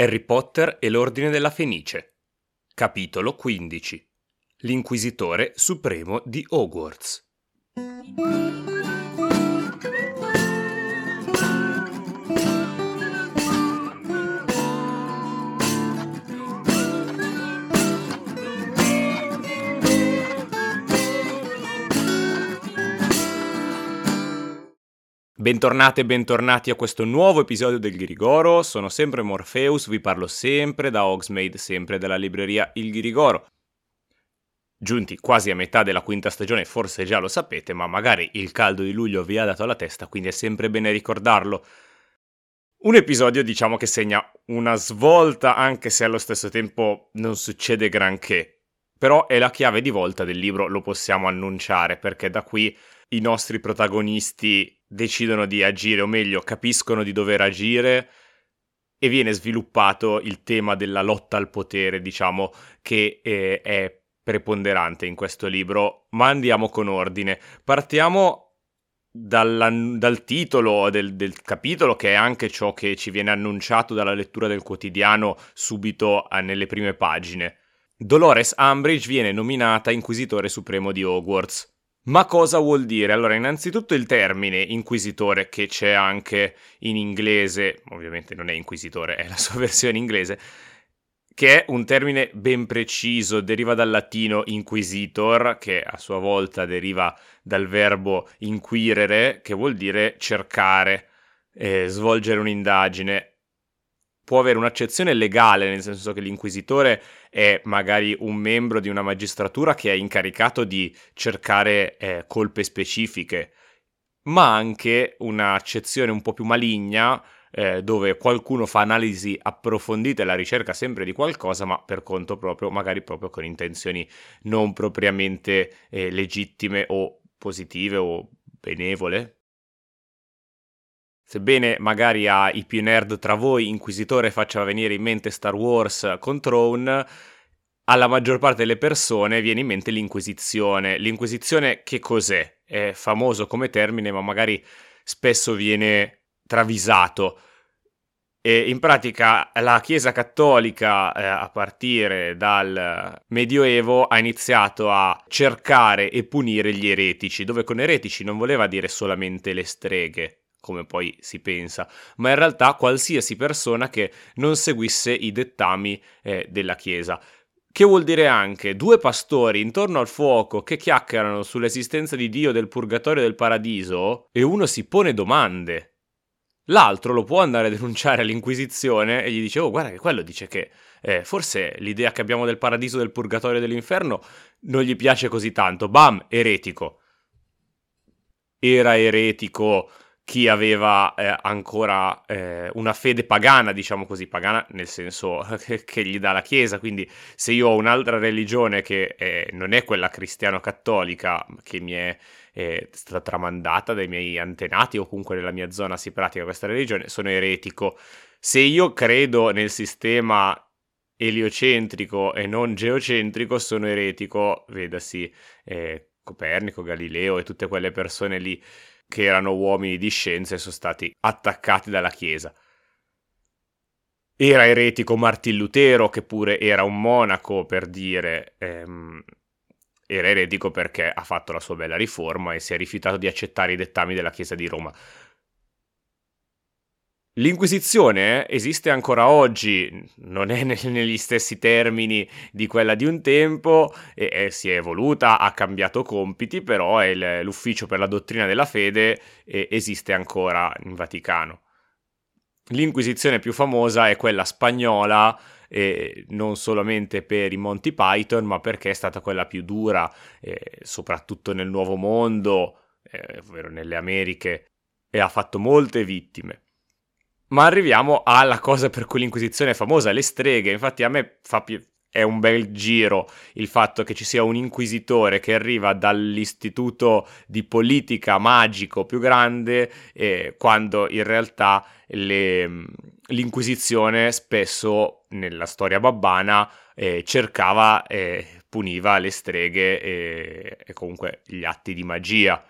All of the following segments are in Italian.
Harry Potter e l'Ordine della Fenice. Capitolo 15. L'Inquisitore Supremo di Hogwarts. Bentornate e bentornati a questo nuovo episodio del Ghirigoro, sono sempre Morpheus, vi parlo sempre da Hogsmeade, sempre dalla libreria Il Ghirigoro. Giunti quasi a metà della quinta stagione, forse già lo sapete, ma magari il caldo di luglio vi ha dato alla testa, quindi è sempre bene ricordarlo. Un episodio diciamo che segna una svolta, anche se allo stesso tempo non succede granché. Però è la chiave di volta del libro, lo possiamo annunciare, perché da qui i nostri protagonisti decidono di agire, o meglio, capiscono di dover agire e viene sviluppato il tema della lotta al potere, diciamo, che è, è preponderante in questo libro. Ma andiamo con ordine. Partiamo dalla, dal titolo del, del, capitolo, che è anche ciò che ci viene annunciato dalla lettura del quotidiano subito a, nelle prime pagine. Dolores Umbridge viene nominata Inquisitore Supremo di Hogwarts. Ma cosa vuol dire? Allora, innanzitutto il termine inquisitore che c'è anche in inglese, ovviamente non è inquisitore, è la sua versione inglese, che è un termine ben preciso, deriva dal latino inquisitor, che a sua volta deriva dal verbo inquirere, che vuol dire cercare, eh, svolgere un'indagine può avere un'accezione legale, nel senso che l'inquisitore è magari un membro di una magistratura che è incaricato di cercare eh, colpe specifiche, ma anche un'accezione un po' più maligna eh, dove qualcuno fa analisi approfondite alla ricerca sempre di qualcosa, ma per conto proprio, magari proprio con intenzioni non propriamente eh, legittime o positive o benevole. Sebbene magari ai più nerd tra voi Inquisitore faccia venire in mente Star Wars con Throne, alla maggior parte delle persone viene in mente l'Inquisizione. L'Inquisizione che cos'è? È famoso come termine, ma magari spesso viene travisato. E in pratica la Chiesa Cattolica, eh, a partire dal Medioevo, ha iniziato a cercare e punire gli eretici, dove con eretici non voleva dire solamente le streghe, come poi si pensa, ma in realtà qualsiasi persona che non seguisse i dettami eh, della Chiesa. Che vuol dire anche due pastori intorno al fuoco che chiacchierano sull'esistenza di Dio, del purgatorio e del paradiso e uno si pone domande. L'altro lo può andare a denunciare all'Inquisizione e gli dice: Oh, guarda che quello dice che eh, forse l'idea che abbiamo del paradiso, del purgatorio e dell'inferno non gli piace così tanto. Bam, eretico. Era eretico chi aveva eh, ancora eh, una fede pagana, diciamo così, pagana nel senso che, gli dà la Chiesa, quindi se io ho un'altra religione che eh, non è quella cristiano-cattolica, che mi è stata tramandata dai miei antenati o comunque nella mia zona si pratica questa religione, sono eretico. Se io credo nel sistema eliocentrico e non geocentrico, sono eretico, vedasi eh, Copernico, Galileo e tutte quelle persone lì che erano uomini di scienza e sono stati attaccati dalla Chiesa. Era eretico Martin Lutero, che pure era un monaco, per dire, ehm, era eretico perché ha fatto la sua bella riforma e si è rifiutato di accettare i dettami della Chiesa di Roma. L'Inquisizione esiste ancora oggi, non è negli stessi termini di quella di un tempo, e, e si è evoluta, ha cambiato compiti, però il, l'ufficio per la dottrina della fede e, esiste ancora in Vaticano. L'Inquisizione più famosa è quella spagnola, eh, non solamente per i Monty Python, ma perché è stata quella più dura, eh, soprattutto nel Nuovo Mondo, eh, ovvero nelle Americhe, e ha fatto molte vittime. Ma arriviamo alla cosa per cui l'Inquisizione è famosa, le streghe. Infatti a me fa più... è un bel giro il fatto che ci sia un inquisitore che arriva dall'istituto di politica magico più grande, eh, quando in realtà le... l'Inquisizione spesso nella storia babbana eh, cercava e eh, puniva le streghe e comunque gli atti di magia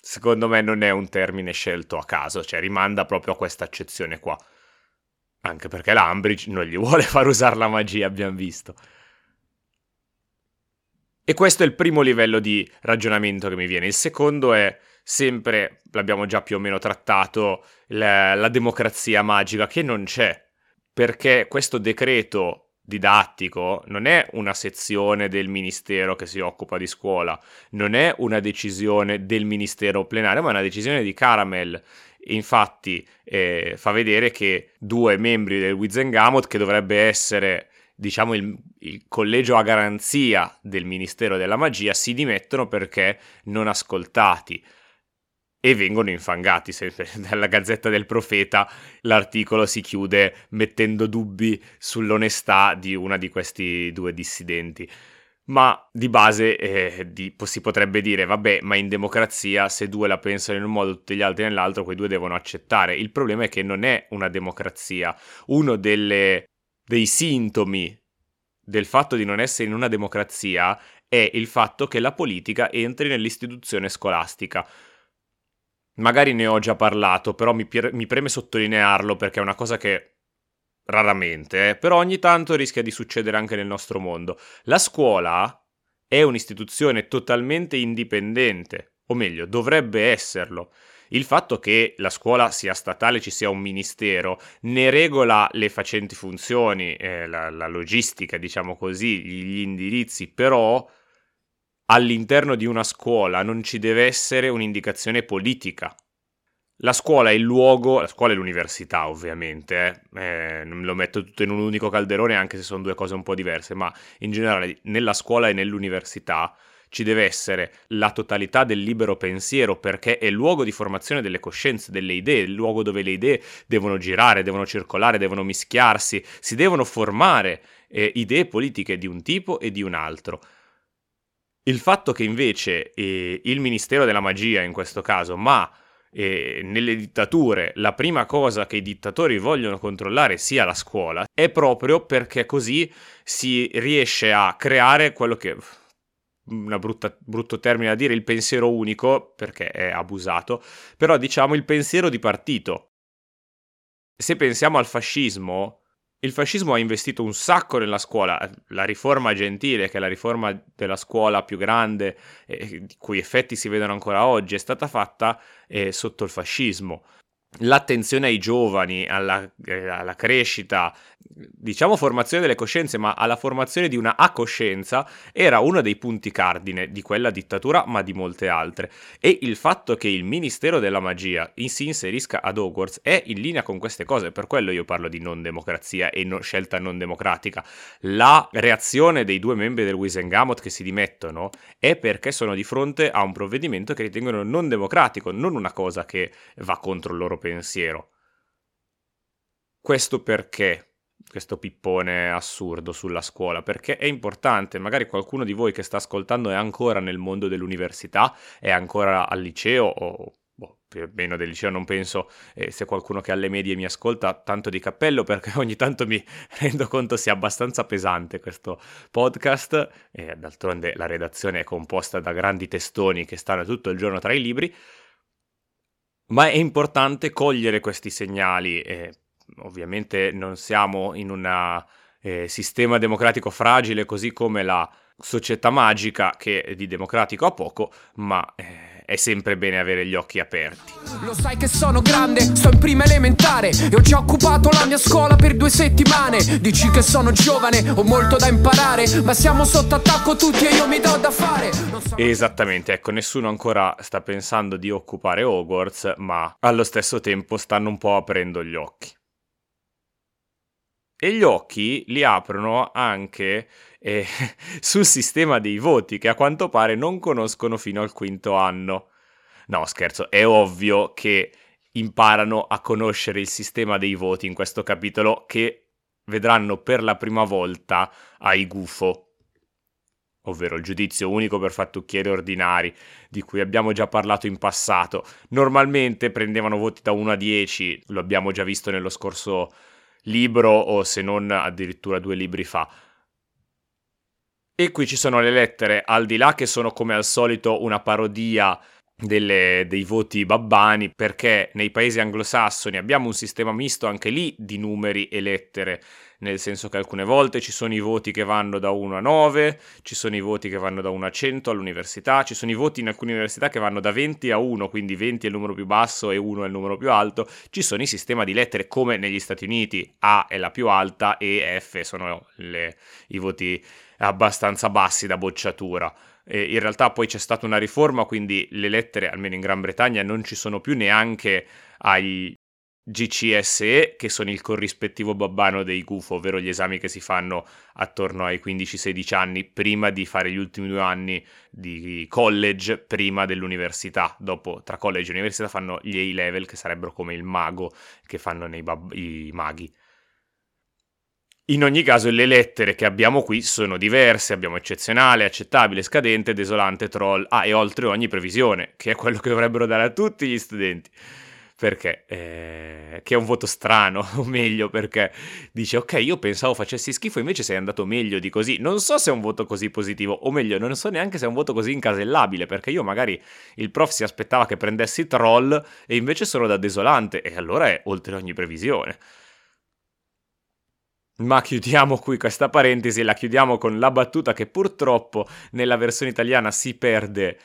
secondo me non è un termine scelto a caso, cioè rimanda proprio a questa accezione qua. Anche perché l'Ambridge non gli vuole far usare la magia, abbiamo visto. E questo è il primo livello di ragionamento che mi viene. Il secondo è sempre, l'abbiamo già più o meno trattato, la, la democrazia magica che non c'è. Perché questo decreto didattico non è una sezione del ministero che si occupa di scuola, non è una decisione del ministero plenario, ma è una decisione di Caramel. Infatti eh, fa vedere che due membri del Wizengamot, che dovrebbe essere diciamo il, il, collegio a garanzia del Ministero della Magia, si dimettono perché non ascoltati e vengono infangati. Dalla Gazzetta del Profeta l'articolo si chiude mettendo dubbi sull'onestà di una di questi due dissidenti. Ma di base eh, di, si potrebbe dire, vabbè, ma in democrazia se due la pensano in un modo tutti gli altri nell'altro, quei due devono accettare. Il problema è che non è una democrazia. Uno delle dei sintomi del fatto di non essere in una democrazia è il fatto che la politica entri nell'istituzione scolastica. Magari ne ho già parlato, però mi, mi preme sottolinearlo perché è una cosa che raramente, eh, però ogni tanto rischia di succedere anche nel nostro mondo. La scuola è un'istituzione totalmente indipendente, o meglio, dovrebbe esserlo il fatto che la scuola sia statale, ci sia un ministero, ne regola le facenti funzioni, eh, la, la logistica, diciamo così, gli indirizzi, però all'interno di una scuola non ci deve essere un'indicazione politica. La scuola è il luogo, la scuola è l'università ovviamente, eh, non lo metto tutto in un unico calderone anche se sono due cose un po' diverse, ma in generale nella scuola e nell'università ci deve essere la totalità del libero pensiero perché è il luogo di formazione delle coscienze, delle idee, il luogo dove le idee devono girare, devono circolare, devono mischiarsi, si devono formare eh, idee politiche di un tipo e di un altro. Il fatto che invece eh, il Ministero della Magia in questo caso, ma eh, nelle dittature la prima cosa che i dittatori vogliono controllare sia la scuola, è proprio perché così si riesce a creare quello che un brutto termine da dire, il pensiero unico, perché è abusato, però diciamo il pensiero di partito. Se pensiamo al fascismo, il fascismo ha investito un sacco nella scuola, la riforma gentile, che è la riforma della scuola più grande, eh, di cui effetti si vedono ancora oggi, è stata fatta eh, sotto il fascismo. L'attenzione ai giovani, alla, eh, alla, crescita, diciamo formazione delle coscienze, ma alla formazione di una acoscienza era uno dei punti cardine di quella dittatura, ma di molte altre. E il fatto che il Ministero della Magia si inserisca ad Hogwarts è in linea con queste cose, per quello io parlo di non democrazia e no, scelta non democratica. La reazione dei due membri del Wisengamot che si dimettono è perché sono di fronte a un provvedimento che ritengono non democratico, non una cosa che va contro il loro pensiero. Questo perché? Questo pippone assurdo sulla scuola, perché è importante, magari qualcuno di voi che sta ascoltando è ancora nel mondo dell'università, è ancora al liceo o boh, più o meno del liceo non penso, eh, se qualcuno che alle medie mi ascolta, tanto di cappello perché ogni tanto mi rendo conto sia abbastanza pesante questo podcast e d'altronde la redazione è composta da grandi testoni che stanno tutto il giorno tra i libri, ma è importante cogliere questi segnali. Eh, ovviamente non siamo in un eh, sistema democratico fragile così come la società magica che di democratico ha poco, ma eh, è sempre bene avere gli occhi aperti. Lo sai che sono grande, sto in prima elementare e ho già occupato la mia scuola per due settimane. Dici che sono giovane, ho molto da imparare, ma siamo sotto attacco tutti e io mi do da fare. So... Esattamente, ecco, nessuno ancora sta pensando di occupare Hogwarts, ma allo stesso tempo stanno un po' aprendo gli occhi. E gli occhi li aprono anche eh, sul sistema dei voti, che a quanto pare non conoscono fino al quinto anno. No, scherzo, è ovvio che imparano a conoscere il sistema dei voti in questo capitolo che vedranno per la prima volta ai gufo, ovvero il giudizio unico per fattucchieri ordinari, di cui abbiamo già parlato in passato. Normalmente prendevano voti da 1 a 10, lo abbiamo già visto nello scorso libro o se non addirittura due libri fa. E qui ci sono le lettere, al di là che sono come al solito una parodia delle, dei voti babbani perché nei paesi anglosassoni abbiamo un sistema misto anche lì di numeri e lettere nel senso che alcune volte ci sono i voti che vanno da 1 a 9, ci sono i voti che vanno da 1 a 100 all'università, ci sono i voti in alcune università che vanno da 20 a 1, quindi 20 è il numero più basso e 1 è il numero più alto, ci sono i sistemi di lettere come negli Stati Uniti, A è la più alta e F sono le, i voti abbastanza bassi da bocciatura. In realtà poi c'è stata una riforma, quindi le lettere, almeno in Gran Bretagna, non ci sono più neanche ai GCSE, che sono il corrispettivo babbano dei GUF, ovvero gli esami che si fanno attorno ai 15-16 anni prima di fare gli ultimi due anni di college, prima dell'università. Dopo, tra college e università, fanno gli A-level, che sarebbero come il mago che fanno bab- i maghi. In ogni caso, le lettere che abbiamo qui sono diverse. Abbiamo eccezionale, accettabile, scadente, desolante, troll, ah, e oltre ogni previsione, che è quello che dovrebbero dare a tutti gli studenti perché eh, che è un voto strano, o meglio perché dice ok io pensavo facessi schifo invece sei andato meglio di così, non so se è un voto così positivo o meglio non so neanche se è un voto così incasellabile perché io magari il prof si aspettava che prendessi troll e invece sono da desolante e allora è oltre ogni previsione. Ma chiudiamo qui questa parentesi, la chiudiamo con la battuta che purtroppo nella versione italiana si perde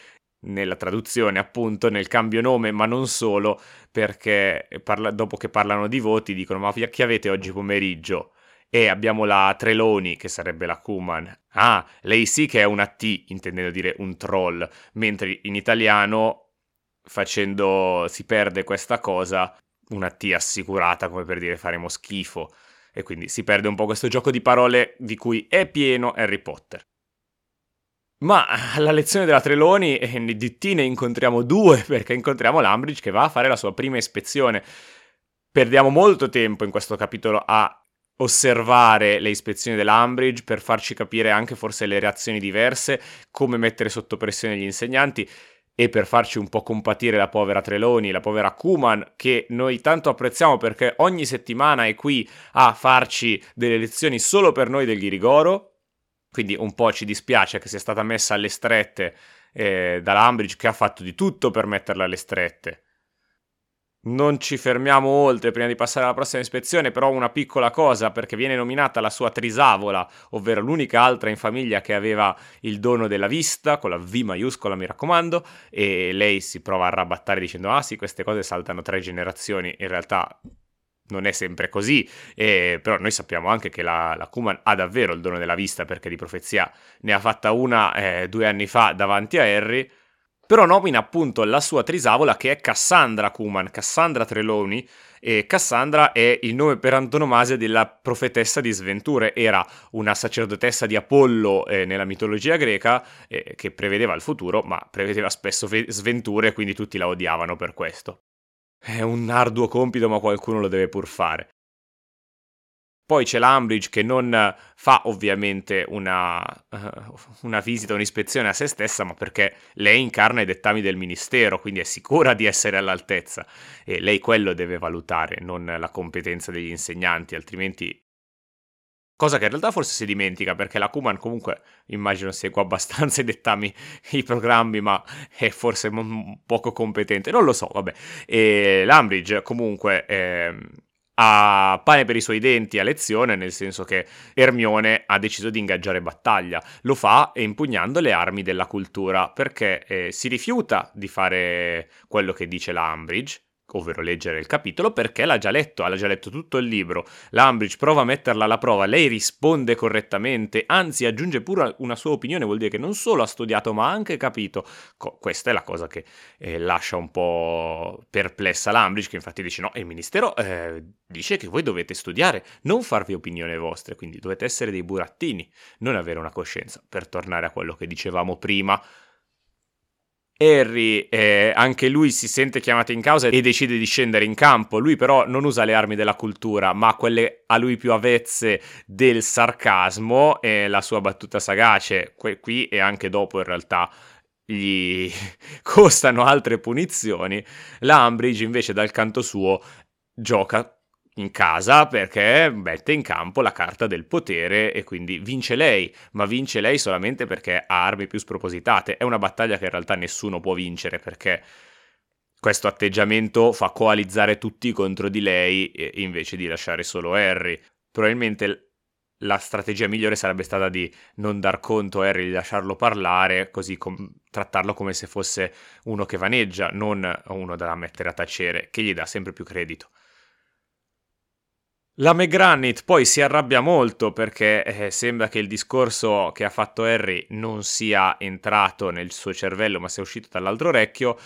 nella traduzione, appunto, nel cambio nome, ma non solo, perché parla- dopo che parlano di voti dicono ma chi avete oggi pomeriggio? E abbiamo la Treloni, che sarebbe la Kuman. Ah, lei sì che è una T, intendendo dire un troll, mentre in italiano, facendo, si perde questa cosa, una T assicurata, come per dire faremo schifo. E quindi si perde un po' questo gioco di parole di cui è pieno Harry Potter. Ma alla lezione della Treloni eh, di T ne incontriamo due perché incontriamo l'Ambridge che va a fare la sua prima ispezione. Perdiamo molto tempo in questo capitolo a osservare le ispezioni dell'Ambridge per farci capire anche forse le reazioni diverse, come mettere sotto pressione gli insegnanti e per farci un po' compatire la povera Treloni, la povera Kuman, che noi tanto apprezziamo perché ogni settimana è qui a farci delle lezioni solo per noi del Ghirigoro, quindi un po' ci dispiace che sia stata messa alle strette eh, dall'Ambridge che ha fatto di tutto per metterla alle strette. Non ci fermiamo oltre prima di passare alla prossima ispezione, però una piccola cosa perché viene nominata la sua trisavola, ovvero l'unica altra in famiglia che aveva il dono della vista, con la V maiuscola mi raccomando, e lei si prova a arrabattare dicendo ah sì queste cose saltano tre generazioni, in realtà non è sempre così, eh, però noi sappiamo anche che la, la, Kuman ha davvero il dono della vista perché di profezia ne ha fatta una eh, due anni fa davanti a Harry, però nomina appunto la sua trisavola che è Cassandra Kuman, Cassandra Trelawney, e Cassandra è il nome per antonomasia della profetessa di sventure, era una sacerdotessa di Apollo eh, nella mitologia greca eh, che prevedeva il futuro, ma prevedeva spesso ve- sventure, quindi tutti la odiavano per questo. È un arduo compito, ma qualcuno lo deve pur fare. Poi c'è l'Ambridge che non fa ovviamente una, uh, una, visita, un'ispezione a se stessa, ma perché lei incarna i dettami del ministero, quindi è sicura di essere all'altezza e lei quello deve valutare, non la competenza degli insegnanti, altrimenti Cosa che in realtà forse si dimentica perché la Kuman comunque immagino segua abbastanza i dettami, i programmi, ma è forse m- poco competente. Non lo so, vabbè. E l'Ambridge comunque eh, ha pane per i suoi denti a lezione, nel senso che Ermione ha deciso di ingaggiare battaglia. Lo fa impugnando le armi della cultura perché eh, si rifiuta di fare quello che dice l'Ambridge ovvero leggere il capitolo, perché l'ha già letto, ha già letto tutto il libro. L'Ambridge prova a metterla alla prova, lei risponde correttamente, anzi aggiunge pure una sua opinione, vuol dire che non solo ha studiato ma ha anche capito. Co- questa è la cosa che eh, lascia un po' perplessa l'Ambridge, che infatti dice no, il Ministero eh, dice che voi dovete studiare, non farvi opinioni vostre, quindi dovete essere dei burattini, non avere una coscienza, per tornare a quello che dicevamo prima Harry, eh, anche lui si sente chiamato in causa e decide di scendere in campo. Lui però non usa le armi della cultura, ma quelle a lui più avvezze del sarcasmo e la sua battuta sagace, que- qui e anche dopo in realtà gli costano altre punizioni. La Ambridge invece dal canto suo gioca in casa perché mette in campo la carta del potere e quindi vince lei, ma vince lei solamente perché ha armi più spropositate. È una battaglia che in realtà nessuno può vincere perché questo atteggiamento fa coalizzare tutti contro di lei invece di lasciare solo Harry. Probabilmente la strategia migliore sarebbe stata di non dar conto a Harry, di lasciarlo parlare, così com- trattarlo come se fosse uno che vaneggia, non uno da mettere a tacere, che gli dà sempre più credito. La McGranit poi si arrabbia molto perché eh, sembra che il discorso che ha fatto Harry non sia entrato nel suo cervello ma sia uscito dall'altro orecchio.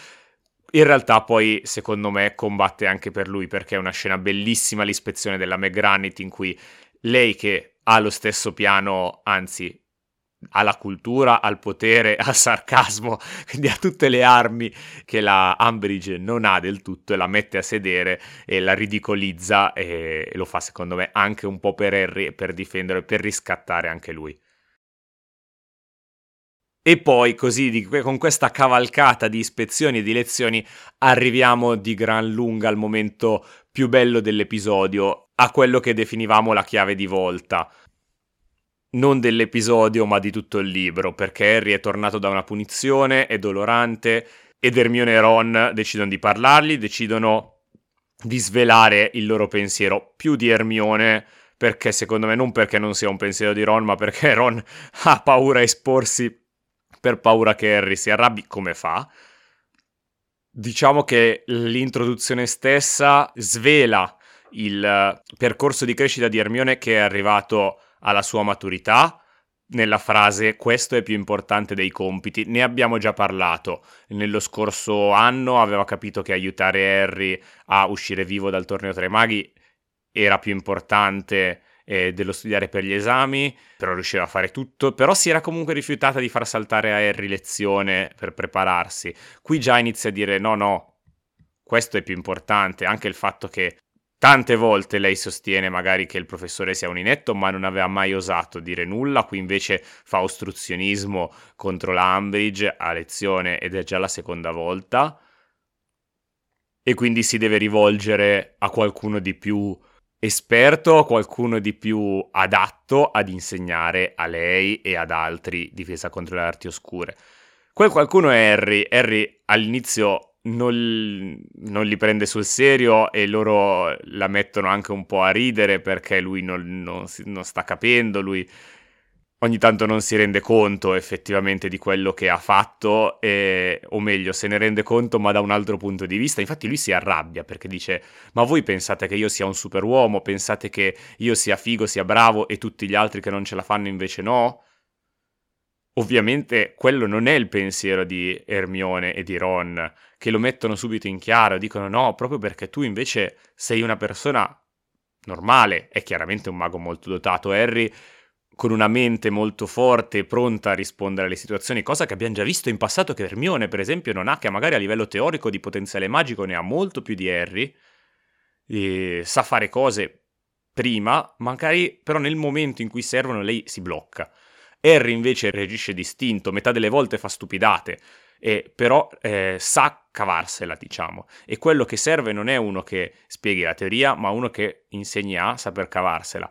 In realtà poi secondo me combatte anche per lui perché è una scena bellissima l'ispezione della McGranit in cui lei che ha lo stesso piano, anzi alla cultura, al potere, al sarcasmo, quindi ha tutte le armi che la Umbridge non ha del tutto e la mette a sedere e la ridicolizza e lo fa secondo me anche un po' per Harry, per difendere, per riscattare anche lui. E poi così con questa cavalcata di ispezioni e di lezioni arriviamo di gran lunga al momento più bello dell'episodio, a quello che definivamo la chiave di volta non dell'episodio ma di tutto il libro, perché Harry è tornato da una punizione, è dolorante, ed Hermione e Ron decidono di parlargli, decidono di svelare il loro pensiero, più di Hermione, perché secondo me non perché non sia un pensiero di Ron, ma perché Ron ha paura a esporsi per paura che Harry si arrabbi, come fa. Diciamo che l'introduzione stessa svela il percorso di crescita di Hermione che è arrivato alla sua maturità nella frase questo è più importante dei compiti. Ne abbiamo già parlato. Nello scorso anno aveva capito che aiutare Harry a uscire vivo dal torneo tra i maghi era più importante eh, dello studiare per gli esami, però riusciva a fare tutto, però si era comunque rifiutata di far saltare a Harry lezione per prepararsi. Qui già inizia a dire no, no, questo è più importante, anche il fatto che Tante volte lei sostiene magari che il professore sia un inetto, ma non aveva mai osato dire nulla, qui invece fa ostruzionismo contro l'Ambridge a lezione ed è già la seconda volta. E quindi si deve rivolgere a qualcuno di più esperto, a qualcuno di più adatto ad insegnare a lei e ad altri difesa contro le arti oscure. Quel qualcuno è Harry. Harry all'inizio non, non, li prende sul serio e loro la mettono anche un po' a ridere perché lui non, non, non sta capendo, lui ogni tanto non si rende conto effettivamente di quello che ha fatto, e, o meglio, se ne rende conto ma da un altro punto di vista. Infatti lui si arrabbia perché dice, ma voi pensate che io sia un superuomo, pensate che io sia figo, sia bravo e tutti gli altri che non ce la fanno invece no? Ovviamente quello non è il pensiero di Hermione e di Ron, che lo mettono subito in chiaro, dicono no, proprio perché tu invece sei una persona normale, è chiaramente un mago molto dotato, Harry con una mente molto forte, pronta a rispondere alle situazioni, cosa che abbiamo già visto in passato che Hermione, per esempio, non ha, che magari a livello teorico di potenziale magico ne ha molto più di Harry, e sa fare cose prima, magari però nel momento in cui servono lei si blocca. Harry invece reagisce distinto, metà delle volte fa stupidate, e però eh, sa cavarsela, diciamo. E quello che serve non è uno che spieghi la teoria, ma uno che insegni a saper cavarsela.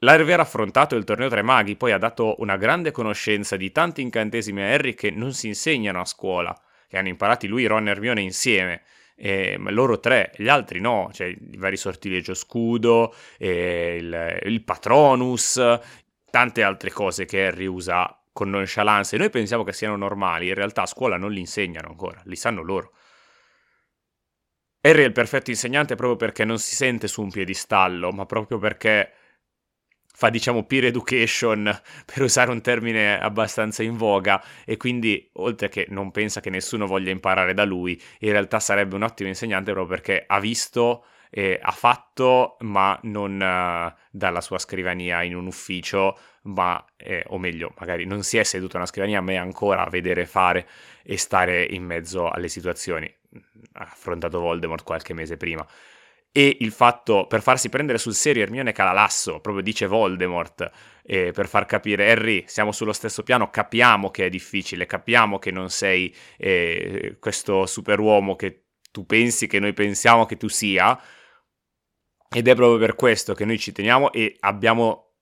L'aver affrontato il torneo tra i maghi poi ha dato una grande conoscenza di tanti incantesimi a Harry che non si insegnano a scuola, che hanno imparati lui, Ron e Hermione insieme. Eh, loro tre, gli altri no, cioè i vari sortilegio scudo, eh, il, il Patronus, tante altre cose che Harry usa con nonchalance noi pensiamo che siano normali, in realtà a scuola non li insegnano ancora, li sanno loro. Harry è il perfetto insegnante proprio perché non si sente su un piedistallo, ma proprio perché fa diciamo peer education, per usare un termine abbastanza in voga, e quindi oltre che non pensa che nessuno voglia imparare da lui, in realtà sarebbe un ottimo insegnante proprio perché ha visto eh, ha fatto, ma non uh, dalla sua scrivania in un ufficio, ma, eh, o meglio, magari non si è seduto a una scrivania, ma è ancora a vedere fare e stare in mezzo alle situazioni. Ha affrontato Voldemort qualche mese prima. E il fatto, per farsi prendere sul serio, Hermione Calalasso, proprio dice Voldemort, eh, per far capire, Harry, siamo sullo stesso piano, capiamo che è difficile, capiamo che non sei eh, questo superuomo che tu pensi che noi pensiamo che tu sia, Ed è proprio per questo che noi ci teniamo e abbiamo...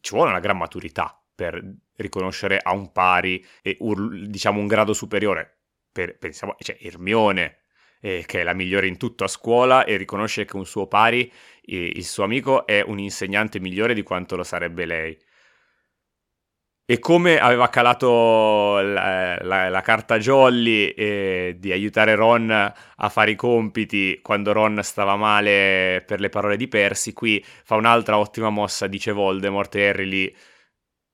ci vuole una gran maturità per riconoscere a un pari e diciamo un grado superiore. Per, pensiamo, cioè Ermione, eh, che è la migliore in tutto a scuola, e riconoscere che un suo pari, eh, il suo amico, è un insegnante migliore di quanto lo sarebbe lei e come aveva calato la, la, la carta Jolly eh, di aiutare Ron a fare i compiti quando Ron stava male per le parole di Percy, qui fa un'altra ottima mossa, dice Voldemort e Harry lì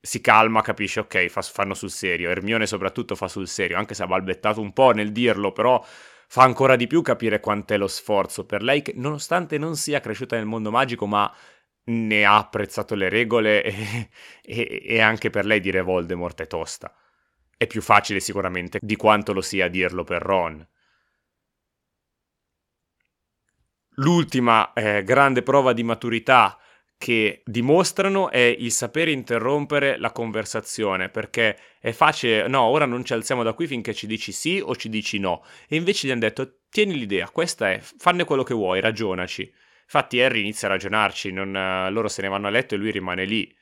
si calma, capisce, ok, fa, fanno sul serio. Hermione soprattutto fa sul serio, anche se ha balbettato un po' nel dirlo, però fa ancora di più capire quant'è lo sforzo per lei che nonostante non sia cresciuta nel mondo magico, ma ne ha apprezzato le regole e, e, e, anche per lei dire Voldemort è tosta. È più facile sicuramente di quanto lo sia dirlo per Ron. L'ultima eh, grande prova di maturità che dimostrano è il sapere interrompere la conversazione, perché è facile, no, ora non ci alziamo da qui finché ci dici sì o ci dici no. E invece gli hanno detto, tieni l'idea, questa è, fanne quello che vuoi, ragionaci. Infatti Harry inizia a ragionarci, non, uh, loro se ne vanno a letto e lui rimane lì.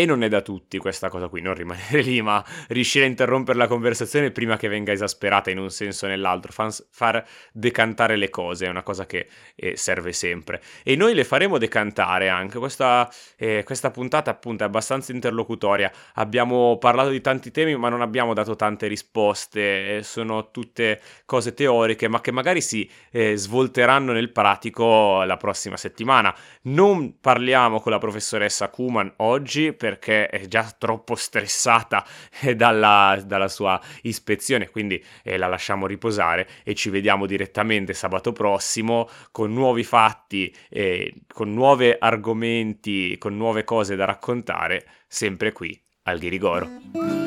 E non è da tutti questa cosa qui, non rimanere lì, ma riuscire a interrompere la conversazione prima che venga esasperata in un senso o nell'altro, far decantare le cose è una cosa che eh, serve sempre. E noi le faremo decantare anche, questa, eh, questa puntata appunto è abbastanza interlocutoria, abbiamo parlato di tanti temi ma non abbiamo dato tante risposte, eh, sono tutte cose teoriche ma che magari si eh, svolteranno nel pratico la prossima settimana. Non parliamo con la professoressa Kuman oggi perché è già troppo stressata dalla, dalla sua ispezione, quindi eh, la lasciamo riposare e ci vediamo direttamente sabato prossimo con nuovi fatti, eh, con nuovi argomenti, con nuove cose da raccontare, sempre qui al Ghirigoro.